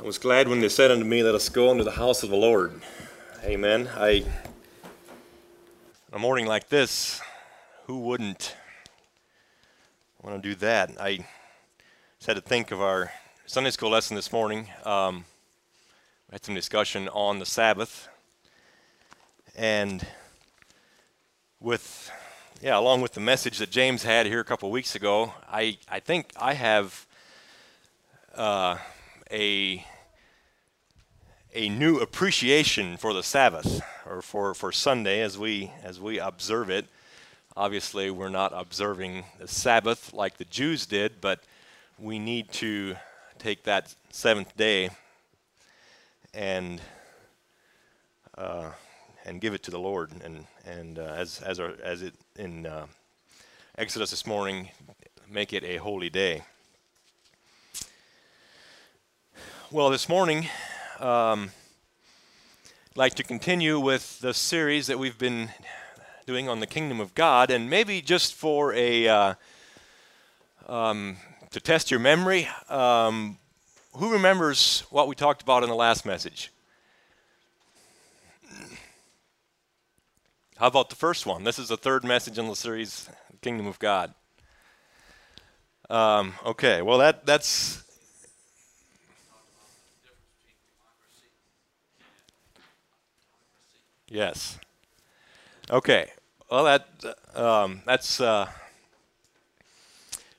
I was glad when they said unto me, Let us go into the house of the Lord. Amen. I, on a morning like this, who wouldn't want to do that? I just had to think of our Sunday school lesson this morning. Um, we had some discussion on the Sabbath, and with yeah, along with the message that James had here a couple weeks ago, I I think I have uh, a a new appreciation for the Sabbath or for, for Sunday as we as we observe it. Obviously, we're not observing the Sabbath like the Jews did, but we need to take that seventh day and uh, and give it to the Lord. And and uh, as as our, as it in uh, Exodus this morning, make it a holy day. Well, this morning, um, I'd like to continue with the series that we've been doing on the kingdom of God, and maybe just for a uh, um, to test your memory, um, who remembers what we talked about in the last message? How about the first one? This is the third message in the series, Kingdom of God. Um, okay, well that that's Yes. Okay. Well, that um, that's uh,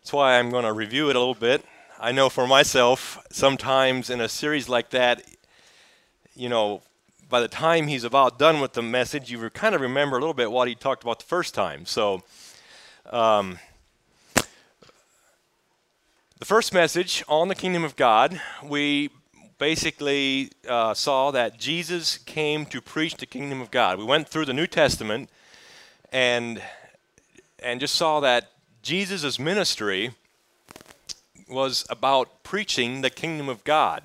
that's why I'm going to review it a little bit. I know for myself, sometimes in a series like that, you know, by the time he's about done with the message, you kind of remember a little bit what he talked about the first time. So, um, the first message on the kingdom of God, we basically uh, saw that Jesus came to preach the kingdom of God. We went through the New Testament and and just saw that Jesus' ministry was about preaching the kingdom of God.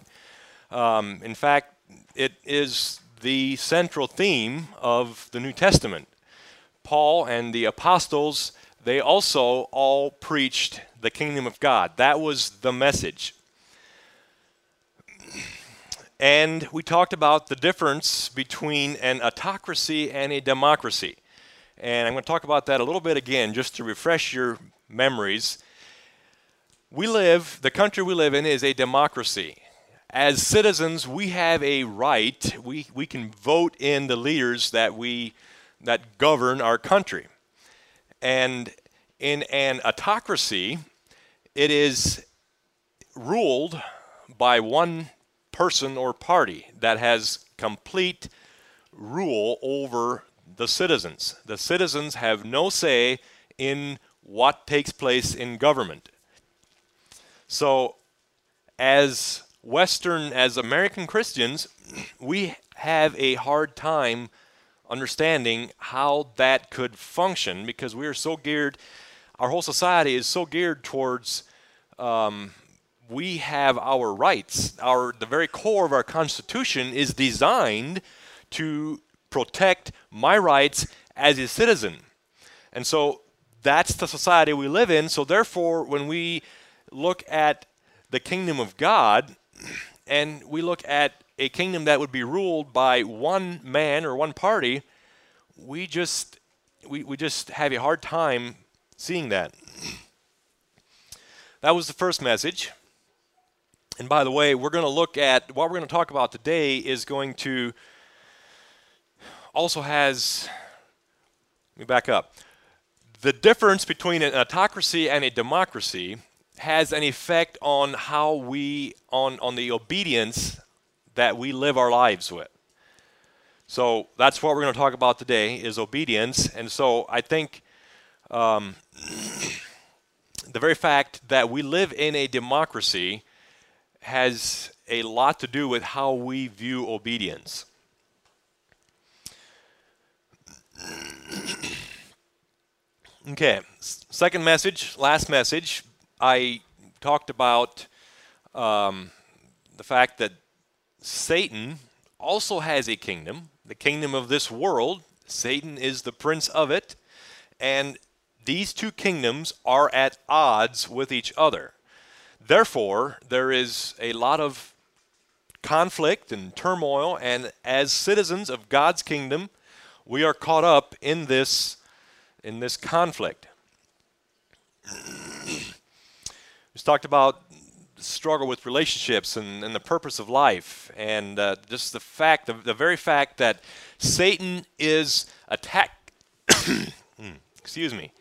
Um, in fact, it is the central theme of the New Testament. Paul and the apostles, they also all preached the kingdom of God. That was the message. And we talked about the difference between an autocracy and a democracy. And I'm going to talk about that a little bit again just to refresh your memories. We live, the country we live in is a democracy. As citizens, we have a right, we, we can vote in the leaders that we that govern our country. And in an autocracy, it is ruled by one person or party that has complete rule over the citizens. The citizens have no say in what takes place in government. So, as Western, as American Christians, we have a hard time understanding how that could function because we are so geared, our whole society is so geared towards um, we have our rights. Our the very core of our Constitution is designed to protect my rights as a citizen. And so that's the society we live in. So therefore, when we look at the kingdom of God and we look at a kingdom that would be ruled by one man or one party, we just we, we just have a hard time seeing that. That was the first message. And by the way, we're going to look at what we're going to talk about today is going to also has, let me back up. The difference between an autocracy and a democracy has an effect on how we, on, on the obedience that we live our lives with. So that's what we're going to talk about today is obedience. And so I think um, the very fact that we live in a democracy has a lot to do with how we view obedience. okay, second message, last message, I talked about um, the fact that Satan also has a kingdom, the kingdom of this world. Satan is the prince of it, and these two kingdoms are at odds with each other. Therefore, there is a lot of conflict and turmoil, and as citizens of God's kingdom, we are caught up in this in this conflict. we talked about struggle with relationships and, and the purpose of life, and uh, just the fact, the, the very fact that Satan is attack. excuse me.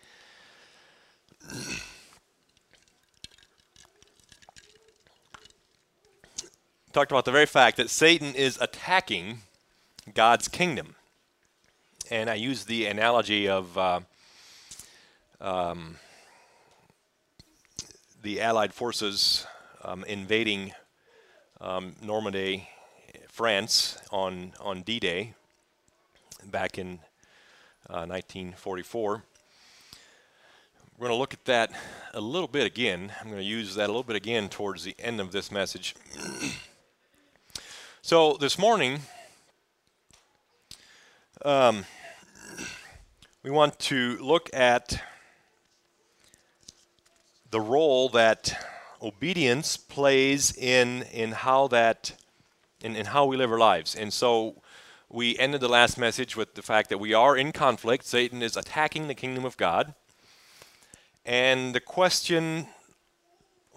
Talked about the very fact that Satan is attacking God's kingdom. And I use the analogy of uh, um, the Allied forces um, invading um, Normandy, France on, on D Day back in uh, 1944. We're going to look at that a little bit again. I'm going to use that a little bit again towards the end of this message. so, this morning, um, we want to look at the role that obedience plays in in how that in, in how we live our lives. And so we ended the last message with the fact that we are in conflict. Satan is attacking the kingdom of God. And the question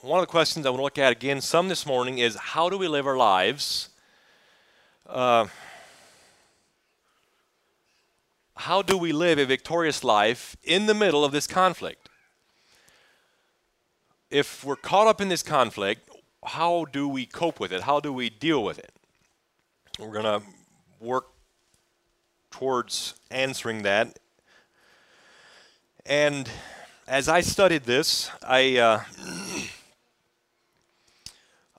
one of the questions I want to look at again some this morning is how do we live our lives? Uh, how do we live a victorious life in the middle of this conflict? if we're caught up in this conflict, how do we cope with it? How do we deal with it? We're going to work towards answering that. And as I studied this, I uh,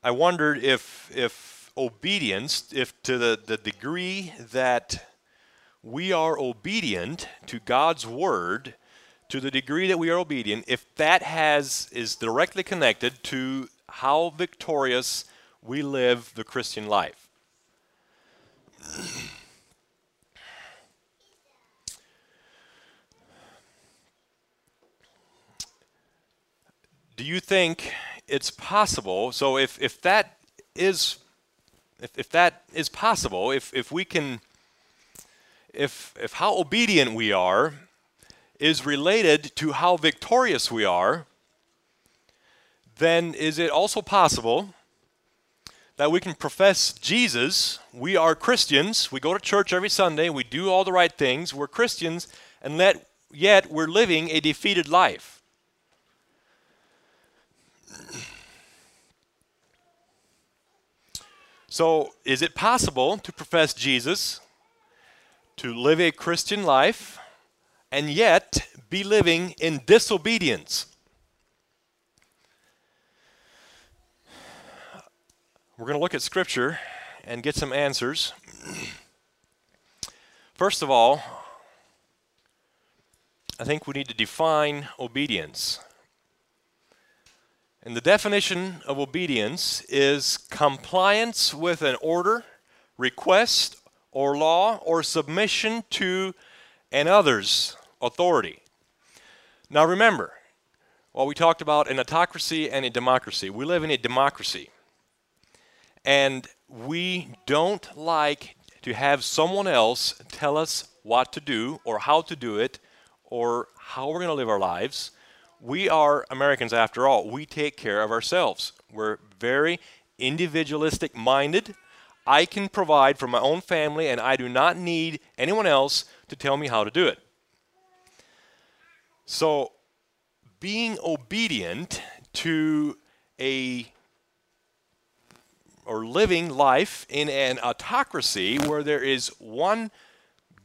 I wondered if if obedience, if to the, the degree that we are obedient to God's word, to the degree that we are obedient, if that has is directly connected to how victorious we live the Christian life. Do you think it's possible? So if, if that is if, if that is possible, if, if we can if if how obedient we are is related to how victorious we are, then is it also possible that we can profess Jesus? We are Christians. We go to church every Sunday. We do all the right things. We're Christians, and let, yet we're living a defeated life. So, is it possible to profess Jesus, to live a Christian life, and yet be living in disobedience. We're going to look at Scripture and get some answers. First of all, I think we need to define obedience. And the definition of obedience is compliance with an order, request, or law, or submission to and others' authority. Now remember, while we talked about an autocracy and a democracy, we live in a democracy. And we don't like to have someone else tell us what to do or how to do it or how we're going to live our lives. We are Americans after all. We take care of ourselves. We're very individualistic minded. I can provide for my own family and I do not need anyone else to tell me how to do it. So, being obedient to a or living life in an autocracy where there is one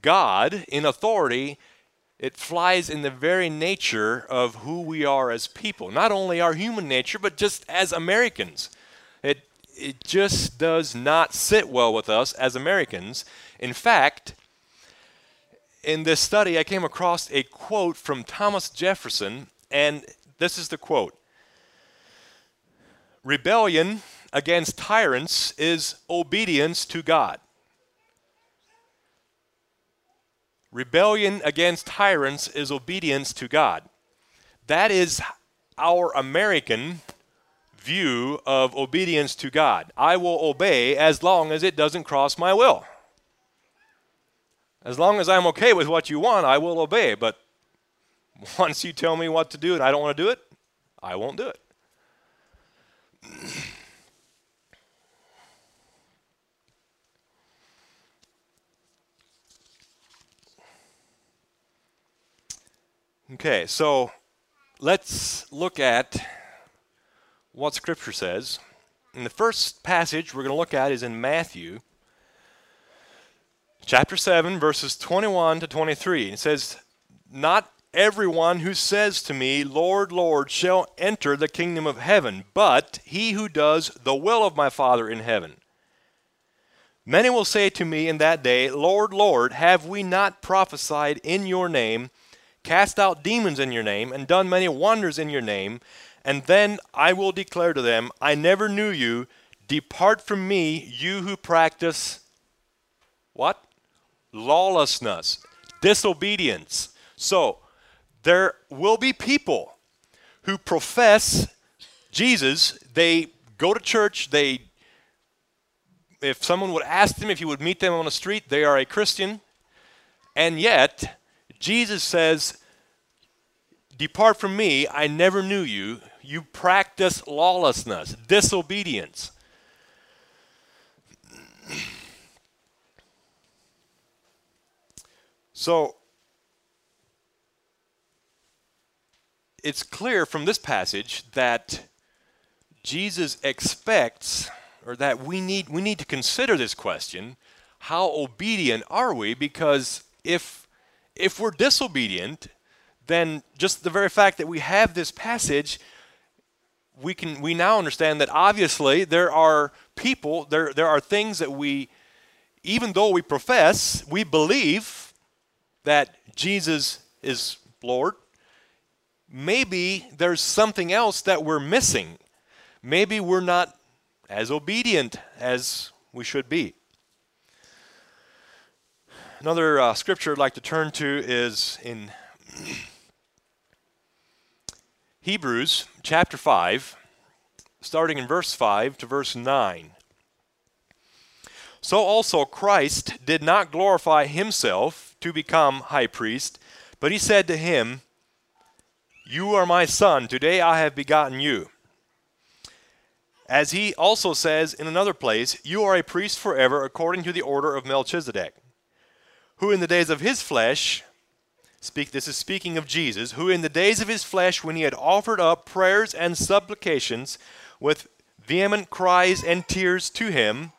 God in authority, it flies in the very nature of who we are as people. Not only our human nature, but just as Americans. It, it just does not sit well with us as Americans. In fact, in this study, I came across a quote from Thomas Jefferson, and this is the quote Rebellion against tyrants is obedience to God. Rebellion against tyrants is obedience to God. That is our American view of obedience to God. I will obey as long as it doesn't cross my will. As long as I'm okay with what you want, I will obey. But once you tell me what to do and I don't want to do it, I won't do it. Okay, so let's look at what Scripture says. And the first passage we're going to look at is in Matthew chapter 7, verses 21 to 23. It says, Not everyone who says to me, Lord, Lord, shall enter the kingdom of heaven, but he who does the will of my Father in heaven. Many will say to me in that day, Lord, Lord, have we not prophesied in your name, cast out demons in your name, and done many wonders in your name? And then I will declare to them, I never knew you. Depart from me, you who practice what? Lawlessness, disobedience. So, there will be people who profess Jesus. They go to church. They, if someone would ask them if you would meet them on the street, they are a Christian. And yet, Jesus says, Depart from me, I never knew you. You practice lawlessness, disobedience. So, it's clear from this passage that Jesus expects or that we need we need to consider this question how obedient are we because if if we're disobedient then just the very fact that we have this passage we can we now understand that obviously there are people there there are things that we even though we profess we believe that Jesus is Lord maybe there's something else that we're missing. Maybe we're not as obedient as we should be. Another uh, scripture I'd like to turn to is in Hebrews chapter 5, starting in verse 5 to verse 9. So also Christ did not glorify himself to become high priest, but he said to him, you are my son, today I have begotten you. As he also says in another place, You are a priest forever according to the order of Melchizedek, who in the days of his flesh, speak this is speaking of Jesus, who in the days of his flesh, when he had offered up prayers and supplications with vehement cries and tears to him,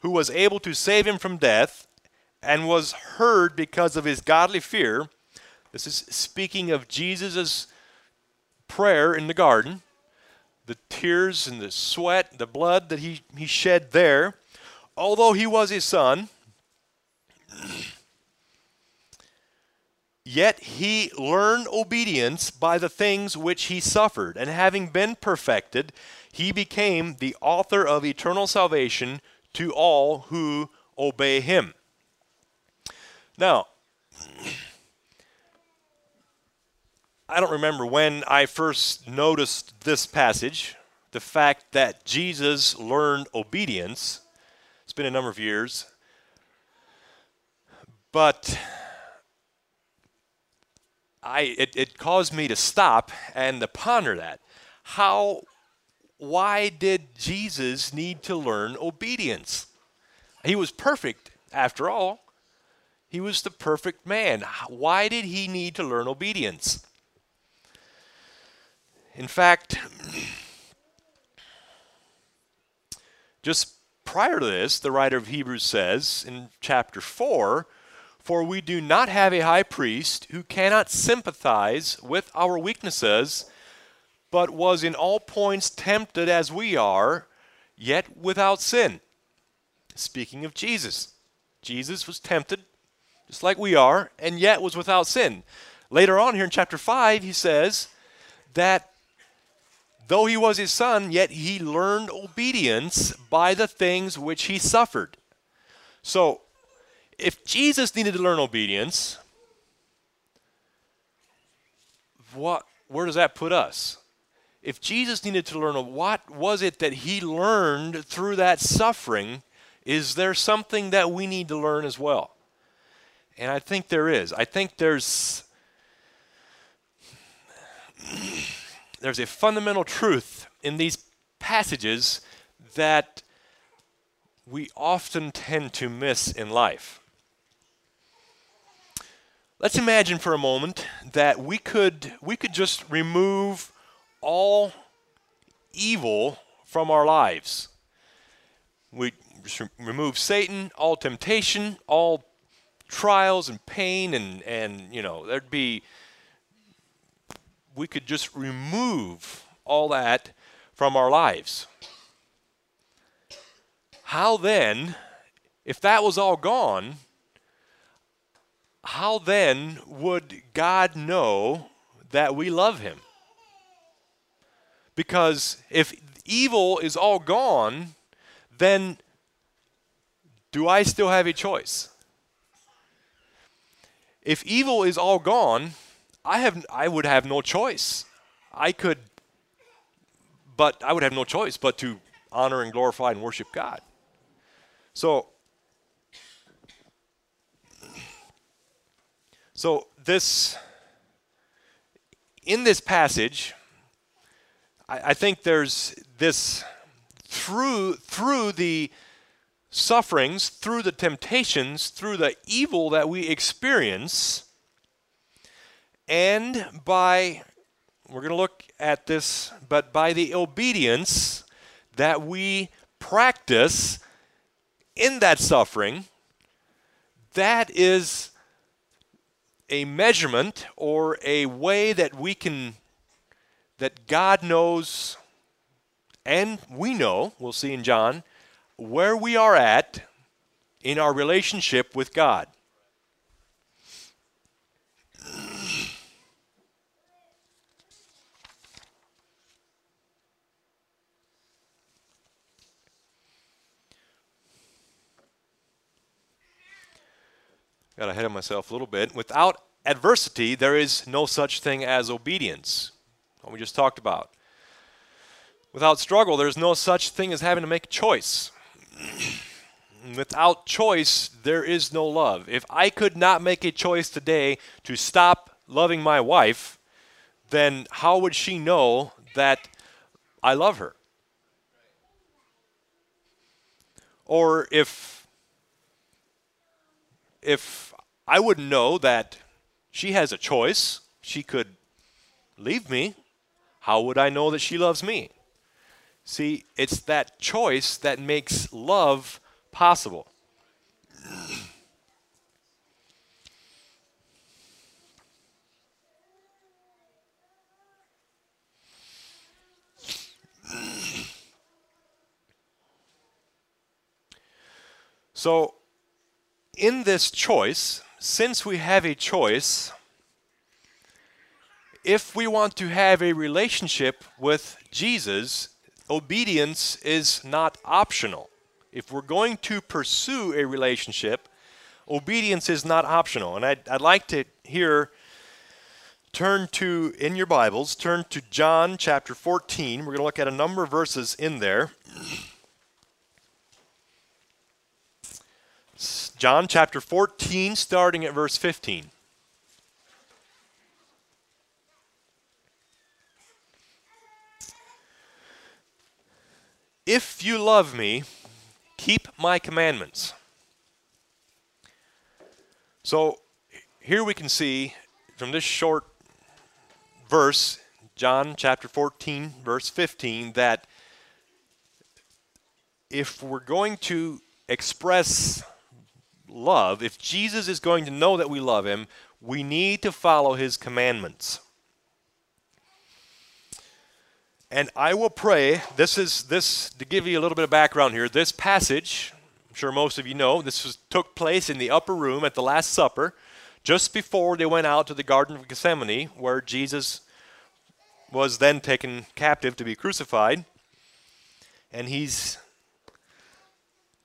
who was able to save him from death, and was heard because of his godly fear, this is speaking of Jesus' prayer in the garden, the tears and the sweat, the blood that he, he shed there. Although he was his son, yet he learned obedience by the things which he suffered. And having been perfected, he became the author of eternal salvation to all who obey him. Now, I don't remember when I first noticed this passage, the fact that Jesus learned obedience. It's been a number of years. But I, it, it caused me to stop and to ponder that. How, why did Jesus need to learn obedience? He was perfect, after all. He was the perfect man. Why did he need to learn obedience? In fact, just prior to this, the writer of Hebrews says in chapter 4 For we do not have a high priest who cannot sympathize with our weaknesses, but was in all points tempted as we are, yet without sin. Speaking of Jesus, Jesus was tempted just like we are, and yet was without sin. Later on here in chapter 5, he says that Though he was his son, yet he learned obedience by the things which he suffered. So, if Jesus needed to learn obedience, what where does that put us? if Jesus needed to learn what was it that he learned through that suffering, is there something that we need to learn as well? And I think there is. I think there's there's a fundamental truth in these passages that we often tend to miss in life. Let's imagine for a moment that we could we could just remove all evil from our lives. We remove Satan, all temptation, all trials and pain and and you know, there'd be we could just remove all that from our lives. How then, if that was all gone, how then would God know that we love Him? Because if evil is all gone, then do I still have a choice? If evil is all gone, I have I would have no choice. I could but I would have no choice but to honor and glorify and worship God. So So this in this passage, I, I think there's this through through the sufferings, through the temptations, through the evil that we experience, and by, we're going to look at this, but by the obedience that we practice in that suffering, that is a measurement or a way that we can, that God knows and we know, we'll see in John, where we are at in our relationship with God. got ahead of myself a little bit. Without adversity, there is no such thing as obedience. What we just talked about. Without struggle, there's no such thing as having to make a choice. Without choice, there is no love. If I could not make a choice today to stop loving my wife, then how would she know that I love her? Or if if I wouldn't know that she has a choice. She could leave me. How would I know that she loves me? See, it's that choice that makes love possible. So, in this choice, since we have a choice, if we want to have a relationship with Jesus, obedience is not optional. If we're going to pursue a relationship, obedience is not optional. And I'd, I'd like to here turn to, in your Bibles, turn to John chapter 14. We're going to look at a number of verses in there. John chapter 14, starting at verse 15. If you love me, keep my commandments. So here we can see from this short verse, John chapter 14, verse 15, that if we're going to express love, if Jesus is going to know that we love him, we need to follow his commandments. And I will pray, this is this to give you a little bit of background here. This passage, I'm sure most of you know, this was, took place in the upper room at the Last Supper, just before they went out to the Garden of Gethsemane, where Jesus was then taken captive to be crucified. And he's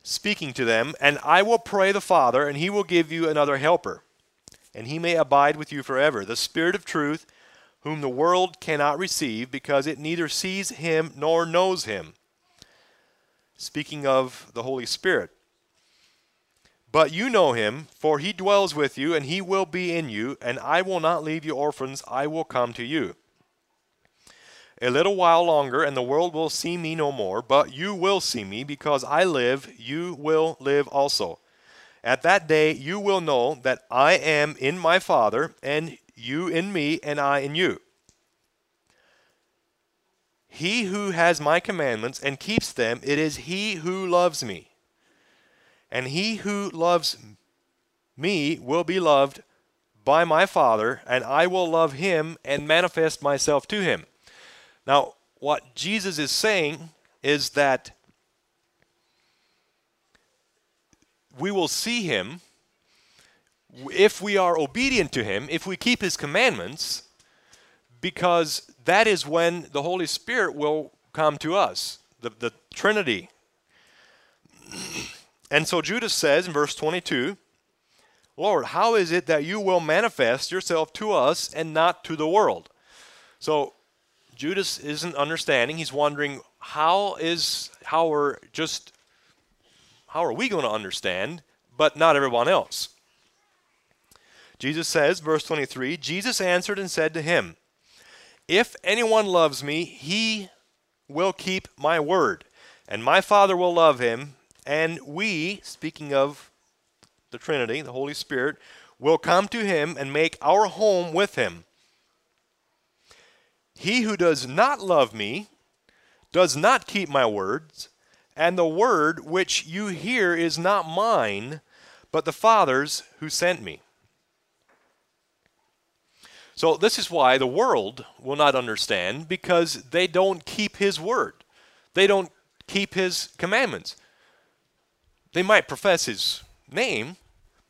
speaking to them, and I will pray the Father, and he will give you another helper, and he may abide with you forever, the Spirit of truth, whom the world cannot receive because it neither sees him nor knows him. Speaking of the Holy Spirit. But you know him, for he dwells with you, and he will be in you, and I will not leave you orphans, I will come to you. A little while longer, and the world will see me no more, but you will see me, because I live, you will live also. At that day you will know that I am in my Father, and you in me, and I in you. He who has my commandments and keeps them, it is he who loves me. And he who loves me will be loved by my Father, and I will love him and manifest myself to him. Now, what Jesus is saying is that we will see him if we are obedient to him, if we keep his commandments, because that is when the Holy Spirit will come to us, the, the Trinity. And so Judas says in verse 22 Lord, how is it that you will manifest yourself to us and not to the world? So Judas isn't understanding. He's wondering how is how are just how are we going to understand, but not everyone else? Jesus says, verse 23, Jesus answered and said to him, If anyone loves me, he will keep my word, and my Father will love him, and we, speaking of the Trinity, the Holy Spirit, will come to him and make our home with him. He who does not love me does not keep my words, and the word which you hear is not mine, but the Father's who sent me. So, this is why the world will not understand because they don't keep his word. They don't keep his commandments. They might profess his name,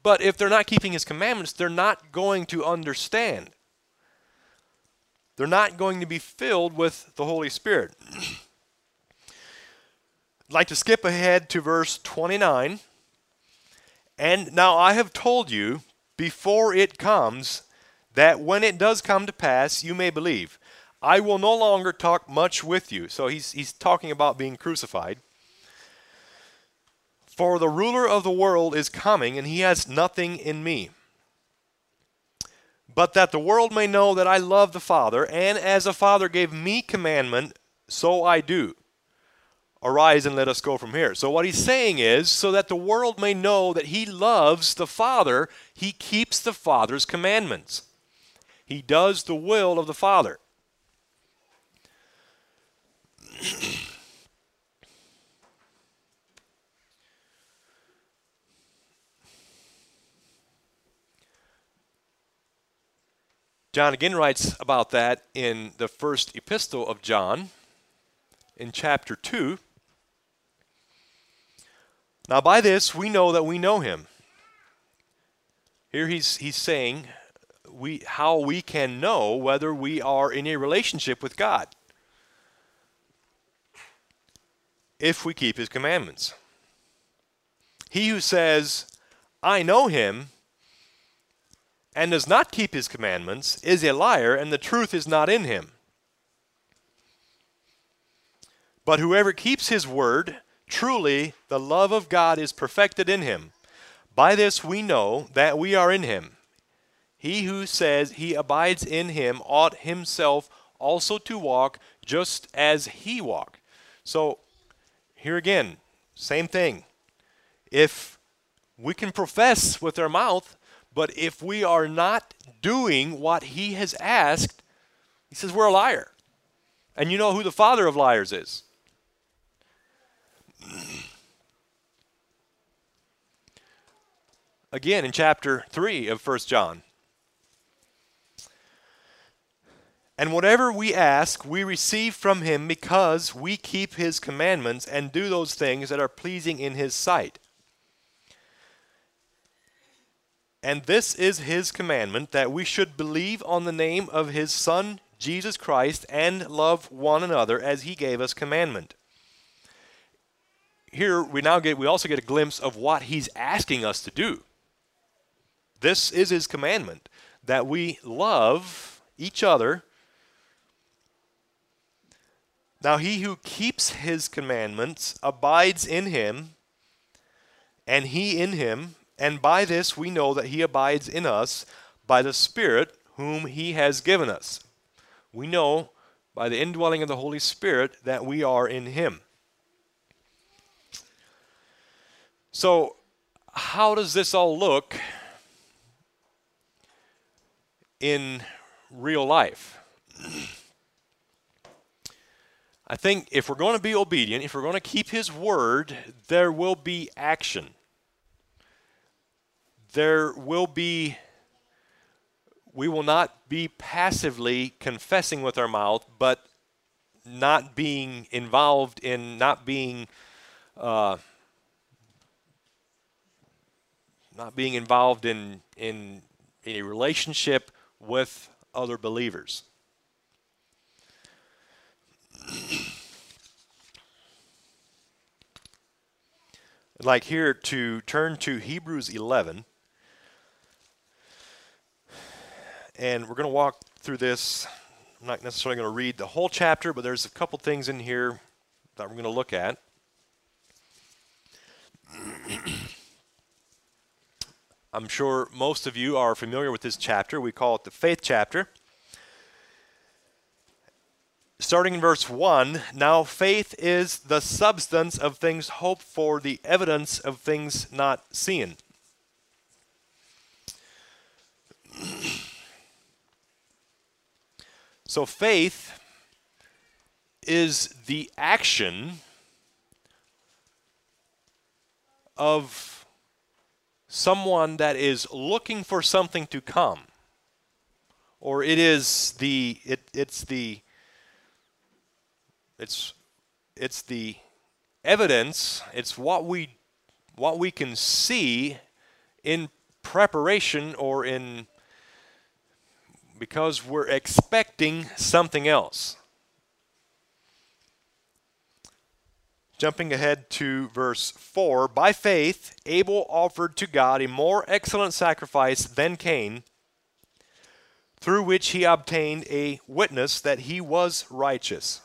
but if they're not keeping his commandments, they're not going to understand. They're not going to be filled with the Holy Spirit. I'd like to skip ahead to verse 29. And now I have told you before it comes that when it does come to pass, you may believe. I will no longer talk much with you. So he's, he's talking about being crucified. For the ruler of the world is coming, and he has nothing in me. But that the world may know that I love the Father, and as the Father gave me commandment, so I do. Arise and let us go from here. So, what he's saying is, so that the world may know that he loves the Father, he keeps the Father's commandments. He does the will of the Father. John again writes about that in the first epistle of John, in chapter 2. Now, by this we know that we know him. Here he's, he's saying we, how we can know whether we are in a relationship with God if we keep his commandments. He who says, I know him, and does not keep his commandments is a liar, and the truth is not in him. But whoever keeps his word, truly the love of God is perfected in him. By this we know that we are in him. He who says he abides in him ought himself also to walk just as he walked. So, here again, same thing. If we can profess with our mouth but if we are not doing what he has asked, he says we're a liar. And you know who the father of liars is. Again, in chapter 3 of 1 John. And whatever we ask, we receive from him because we keep his commandments and do those things that are pleasing in his sight. And this is his commandment that we should believe on the name of his Son, Jesus Christ, and love one another as he gave us commandment. Here we now get we also get a glimpse of what he's asking us to do. This is his commandment that we love each other Now he who keeps his commandments abides in him, and he in him, and by this we know that he abides in us by the Spirit whom he has given us. We know by the indwelling of the Holy Spirit that we are in him. So, how does this all look in real life? I think if we're going to be obedient, if we're going to keep His word, there will be action. There will be, we will not be passively confessing with our mouth, but not being involved in, not being, uh, not being involved in, in a relationship with other believers. I'd like here to turn to Hebrews 11. And we're going to walk through this. I'm not necessarily going to read the whole chapter, but there's a couple things in here that we're going to look at. I'm sure most of you are familiar with this chapter. We call it the faith chapter. Starting in verse 1 Now faith is the substance of things hoped for, the evidence of things not seen. So faith is the action of someone that is looking for something to come or it is the it, it's the it's it's the evidence it's what we what we can see in preparation or in because we're expecting something else Jumping ahead to verse 4 By faith, Abel offered to God a more excellent sacrifice than Cain, through which he obtained a witness that he was righteous.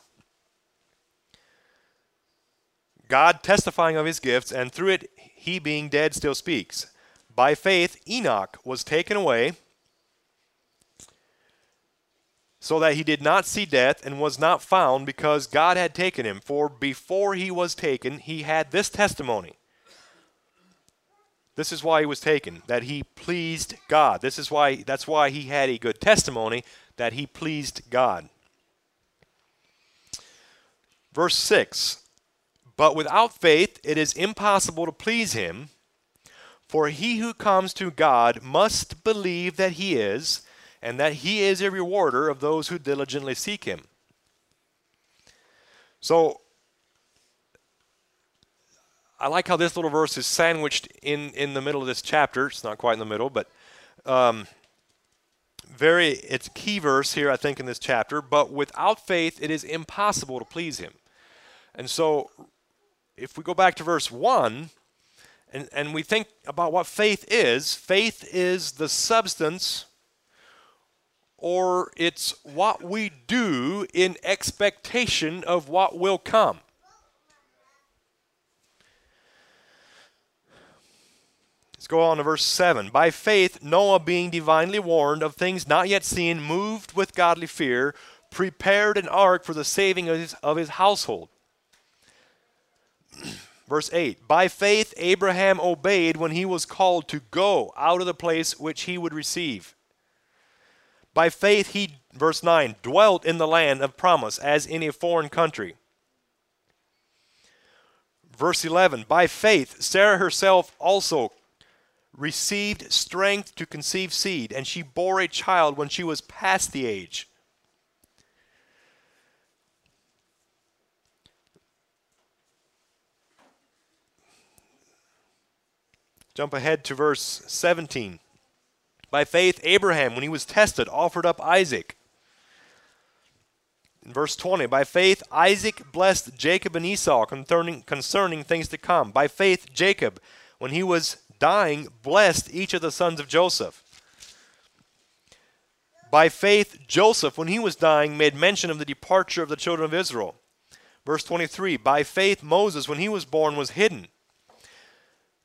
God testifying of his gifts, and through it he being dead still speaks. By faith, Enoch was taken away so that he did not see death and was not found because God had taken him. For before he was taken, he had this testimony. This is why he was taken, that he pleased God. This is why that's why he had a good testimony that he pleased God. Verse 6 But without faith it is impossible to please him, for he who comes to God must believe that he is and that he is a rewarder of those who diligently seek him. So, I like how this little verse is sandwiched in, in the middle of this chapter. It's not quite in the middle, but um, very, it's key verse here, I think, in this chapter. But without faith, it is impossible to please him. And so, if we go back to verse 1, and, and we think about what faith is, faith is the substance or it's what we do in expectation of what will come. Let's go on to verse 7. By faith, Noah, being divinely warned of things not yet seen, moved with godly fear, prepared an ark for the saving of his, of his household. Verse 8 By faith, Abraham obeyed when he was called to go out of the place which he would receive. By faith, he, verse 9, dwelt in the land of promise as in a foreign country. Verse 11, by faith, Sarah herself also received strength to conceive seed, and she bore a child when she was past the age. Jump ahead to verse 17. By faith, Abraham, when he was tested, offered up Isaac. In verse 20, by faith, Isaac blessed Jacob and Esau concerning, concerning things to come. By faith, Jacob, when he was dying, blessed each of the sons of Joseph. By faith, Joseph, when he was dying, made mention of the departure of the children of Israel. Verse 23 By faith, Moses, when he was born, was hidden.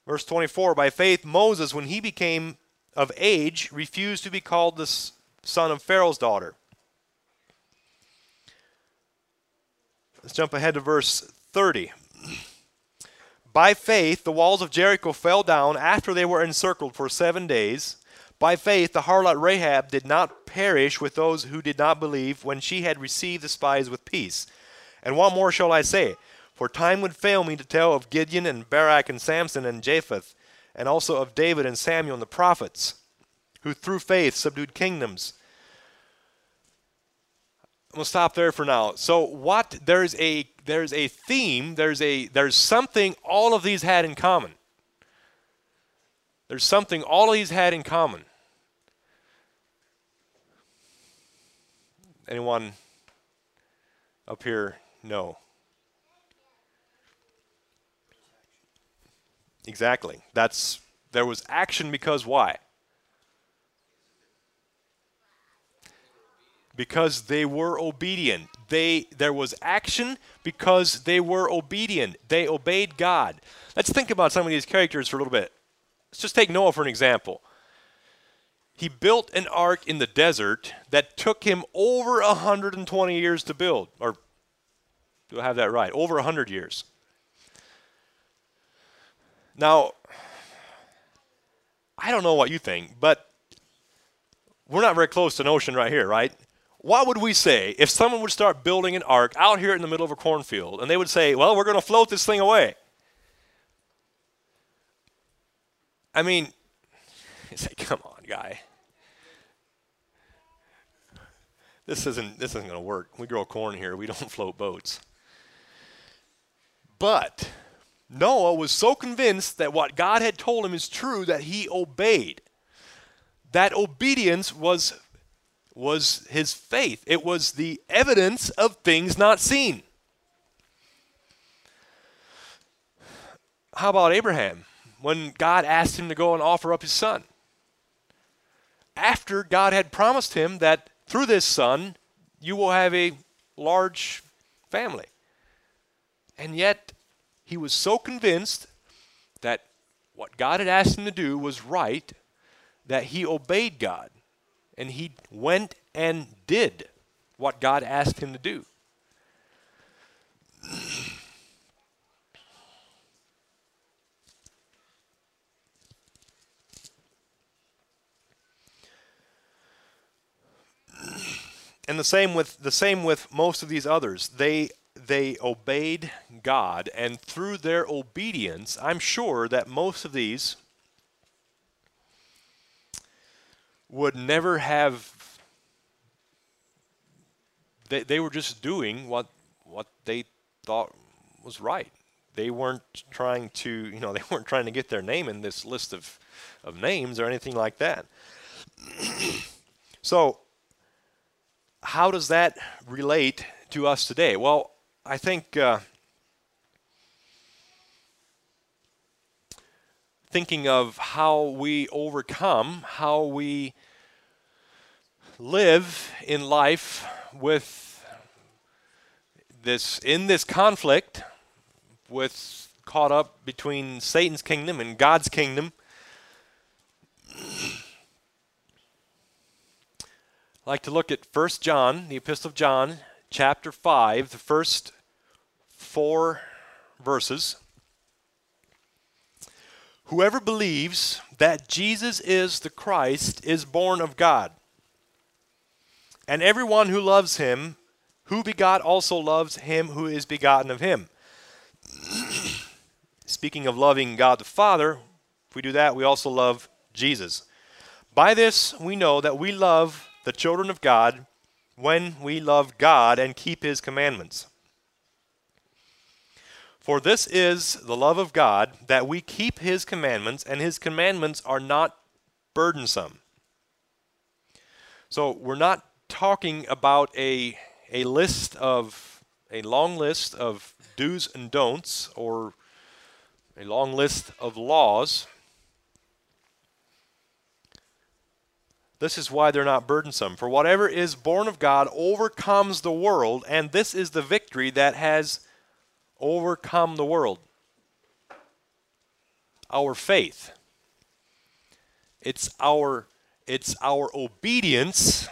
Verse 24 By faith, Moses, when he became of age, refused to be called the son of Pharaoh's daughter. Let's jump ahead to verse 30. By faith, the walls of Jericho fell down after they were encircled for seven days. By faith, the harlot Rahab did not perish with those who did not believe when she had received the spies with peace. And what more shall I say? For time would fail me to tell of Gideon and Barak and Samson and Jephthah, and also of David and Samuel and the prophets, who through faith subdued kingdoms. I'm gonna stop there for now. So what there's a there's a theme, there's a there's something all of these had in common. There's something all of these had in common. Anyone up here know? Exactly. That's there was action because why? Because they were obedient. They there was action because they were obedient. They obeyed God. Let's think about some of these characters for a little bit. Let's just take Noah for an example. He built an ark in the desert that took him over 120 years to build. Or do I have that right? Over 100 years. Now, I don't know what you think, but we're not very close to an ocean right here, right? What would we say if someone would start building an ark out here in the middle of a cornfield and they would say, well, we're going to float this thing away? I mean, you say, come on, guy. This isn't this isn't going to work. We grow corn here. We don't float boats. But Noah was so convinced that what God had told him is true that he obeyed. That obedience was, was his faith, it was the evidence of things not seen. How about Abraham when God asked him to go and offer up his son? After God had promised him that through this son you will have a large family. And yet, he was so convinced that what God had asked him to do was right that he obeyed God and he went and did what God asked him to do. And the same with the same with most of these others. They they obeyed God, and through their obedience, I'm sure that most of these would never have. They, they were just doing what what they thought was right. They weren't trying to, you know, they weren't trying to get their name in this list of, of names or anything like that. so, how does that relate to us today? Well, I think uh, thinking of how we overcome, how we live in life with this in this conflict with caught up between Satan's kingdom and God's kingdom. I'd like to look at First John, the Epistle of John, chapter 5, the first four verses. Whoever believes that Jesus is the Christ is born of God. And everyone who loves him, who begot, also loves him who is begotten of him. Speaking of loving God the Father, if we do that, we also love Jesus. By this we know that we love the children of God when we love God and keep his commandments. For this is the love of God, that we keep his commandments, and his commandments are not burdensome. So we're not talking about a, a list of, a long list of do's and don'ts, or a long list of laws. This is why they're not burdensome. For whatever is born of God overcomes the world, and this is the victory that has overcome the world? Our faith. It's our it's our obedience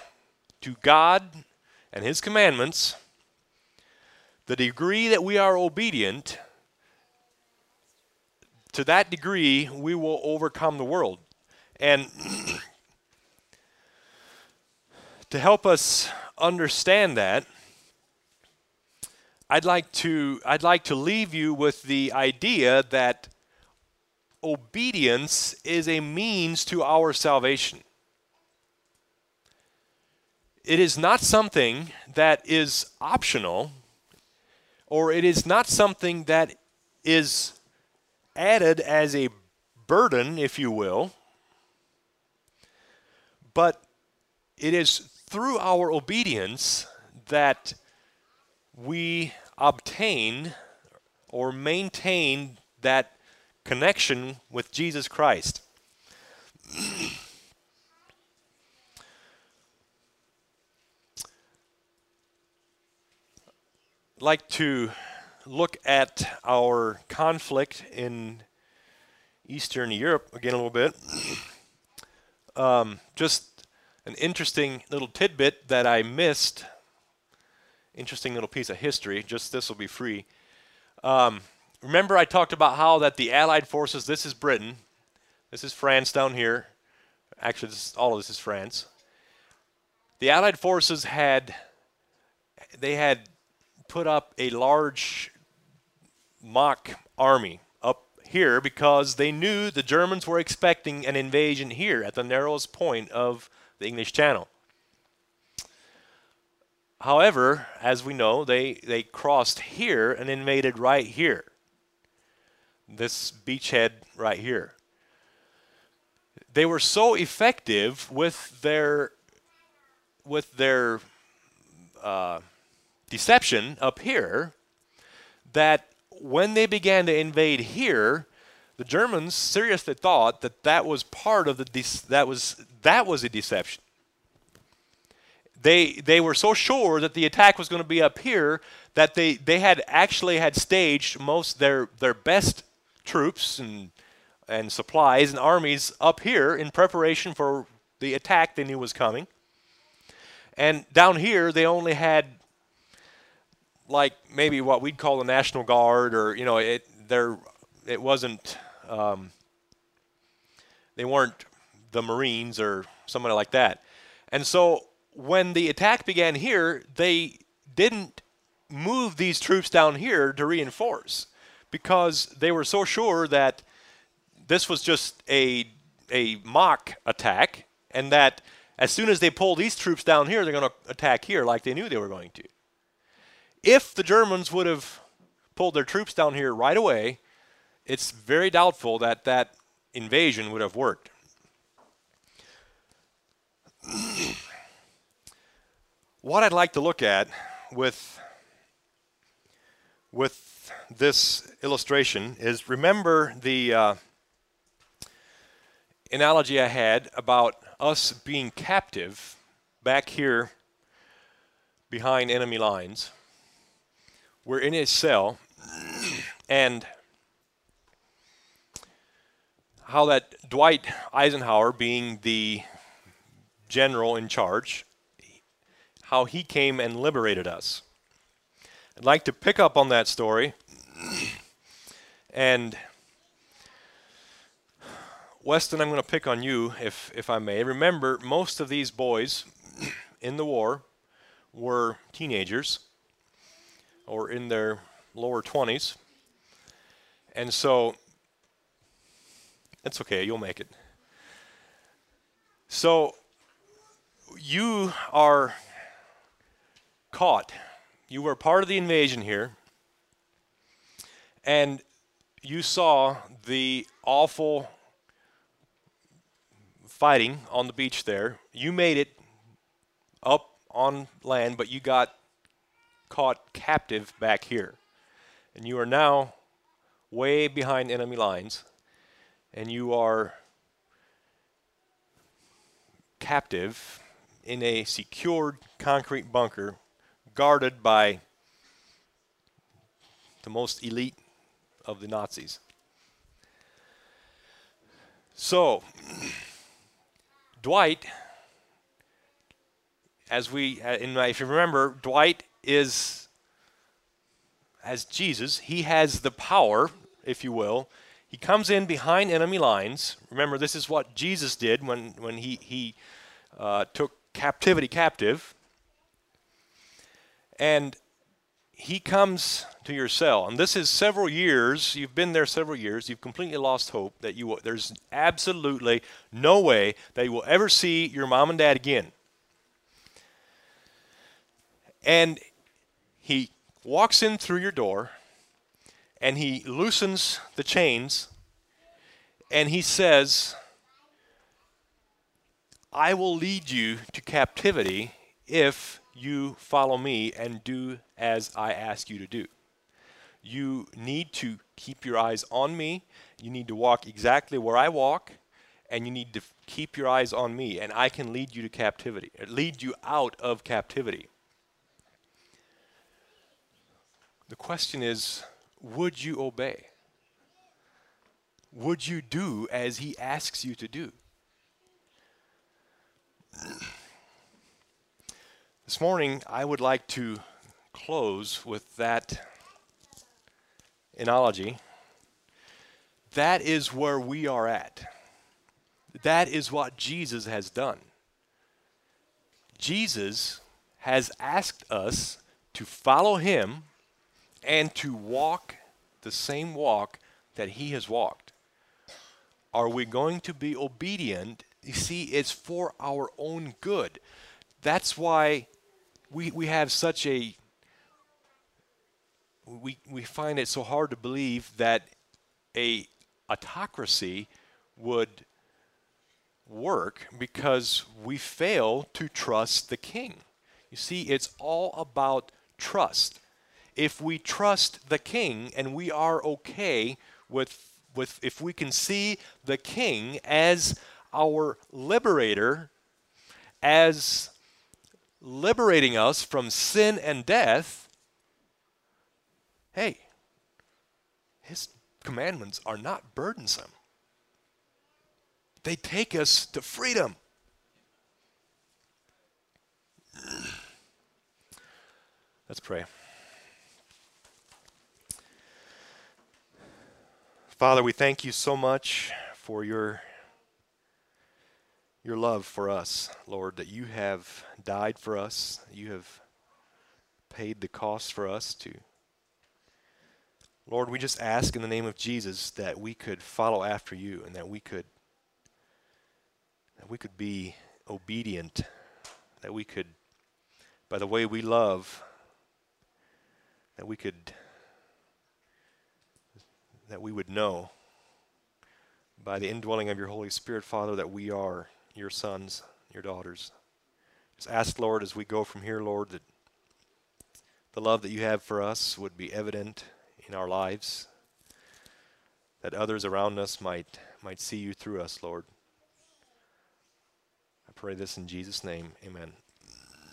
to God and his commandments. The degree that we are obedient to that degree we will overcome the world. And to help us understand that, I'd like to I'd like to leave you with the idea that obedience is a means to our salvation. It is not something that is optional or it is not something that is added as a burden, if you will, but it is through our obedience that we obtain or maintain that connection with Jesus Christ. like to look at our conflict in Eastern Europe again a little bit. Um, just an interesting little tidbit that I missed. Interesting little piece of history. Just this will be free. Um, remember, I talked about how that the Allied forces. This is Britain. This is France down here. Actually, this, all of this is France. The Allied forces had they had put up a large mock army up here because they knew the Germans were expecting an invasion here at the narrowest point of the English Channel. However, as we know, they, they crossed here and invaded right here. This beachhead right here. They were so effective with their with their uh, deception up here that when they began to invade here, the Germans seriously thought that that was part of the that was that was a deception. They they were so sure that the attack was going to be up here that they they had actually had staged most their their best troops and and supplies and armies up here in preparation for the attack they knew was coming. And down here they only had like maybe what we'd call the National Guard, or you know, it there it wasn't um, they weren't the Marines or somebody like that. And so when the attack began here, they didn't move these troops down here to reinforce because they were so sure that this was just a a mock attack and that as soon as they pull these troops down here, they're going to attack here like they knew they were going to. If the Germans would have pulled their troops down here right away, it's very doubtful that that invasion would have worked. what I'd like to look at with with this illustration is remember the uh, analogy I had about us being captive back here behind enemy lines we're in a cell, and how that Dwight Eisenhower, being the general in charge, how he came and liberated us. I'd like to pick up on that story and Weston, I'm going to pick on you if, if I may. Remember, most of these boys in the war were teenagers or in their lower 20s. And so it's okay, you'll make it. So you are caught. You were part of the invasion here. And you saw the awful fighting on the beach there. You made it up on land, but you got caught captive back here. And you are now way behind enemy lines, and you are captive in a secured concrete bunker guarded by the most elite of the Nazis. So, Dwight, as we, uh, in my, if you remember, Dwight is, as Jesus, he has the power, if you will. He comes in behind enemy lines. Remember, this is what Jesus did when, when he, he uh, took captivity captive. And he comes to your cell, and this is several years. You've been there several years. You've completely lost hope that you will, there's absolutely no way that you will ever see your mom and dad again. And he walks in through your door, and he loosens the chains, and he says, "I will lead you to captivity if." you follow me and do as I ask you to do. You need to keep your eyes on me. You need to walk exactly where I walk, and you need to keep your eyes on me, and I can lead you to captivity, lead you out of captivity. The question is would you obey? Would you do as he asks you to do? This morning, I would like to close with that analogy. That is where we are at. That is what Jesus has done. Jesus has asked us to follow him and to walk the same walk that he has walked. Are we going to be obedient? You see, it's for our own good. That's why we, we have such a we, we find it so hard to believe that a autocracy would work because we fail to trust the king. You see, it's all about trust. If we trust the king and we are okay with with if we can see the king as our liberator, as liberating us from sin and death, hey, his commandments are not burdensome. They take us to freedom. Let's pray. Father, we thank you so much for your your love for us, Lord, that you have died for us, you have paid the cost for us to. Lord, we just ask in the name of Jesus that we could follow after you and that we could that we could be obedient, that we could by the way we love that we could that we would know by the indwelling of your Holy Spirit, Father, that we are your sons, your daughters. Just ask, Lord, as we go from here, Lord, that the love that you have for us would be evident in our lives, that others around us might, might see you through us, Lord. I pray this in Jesus' name. Amen.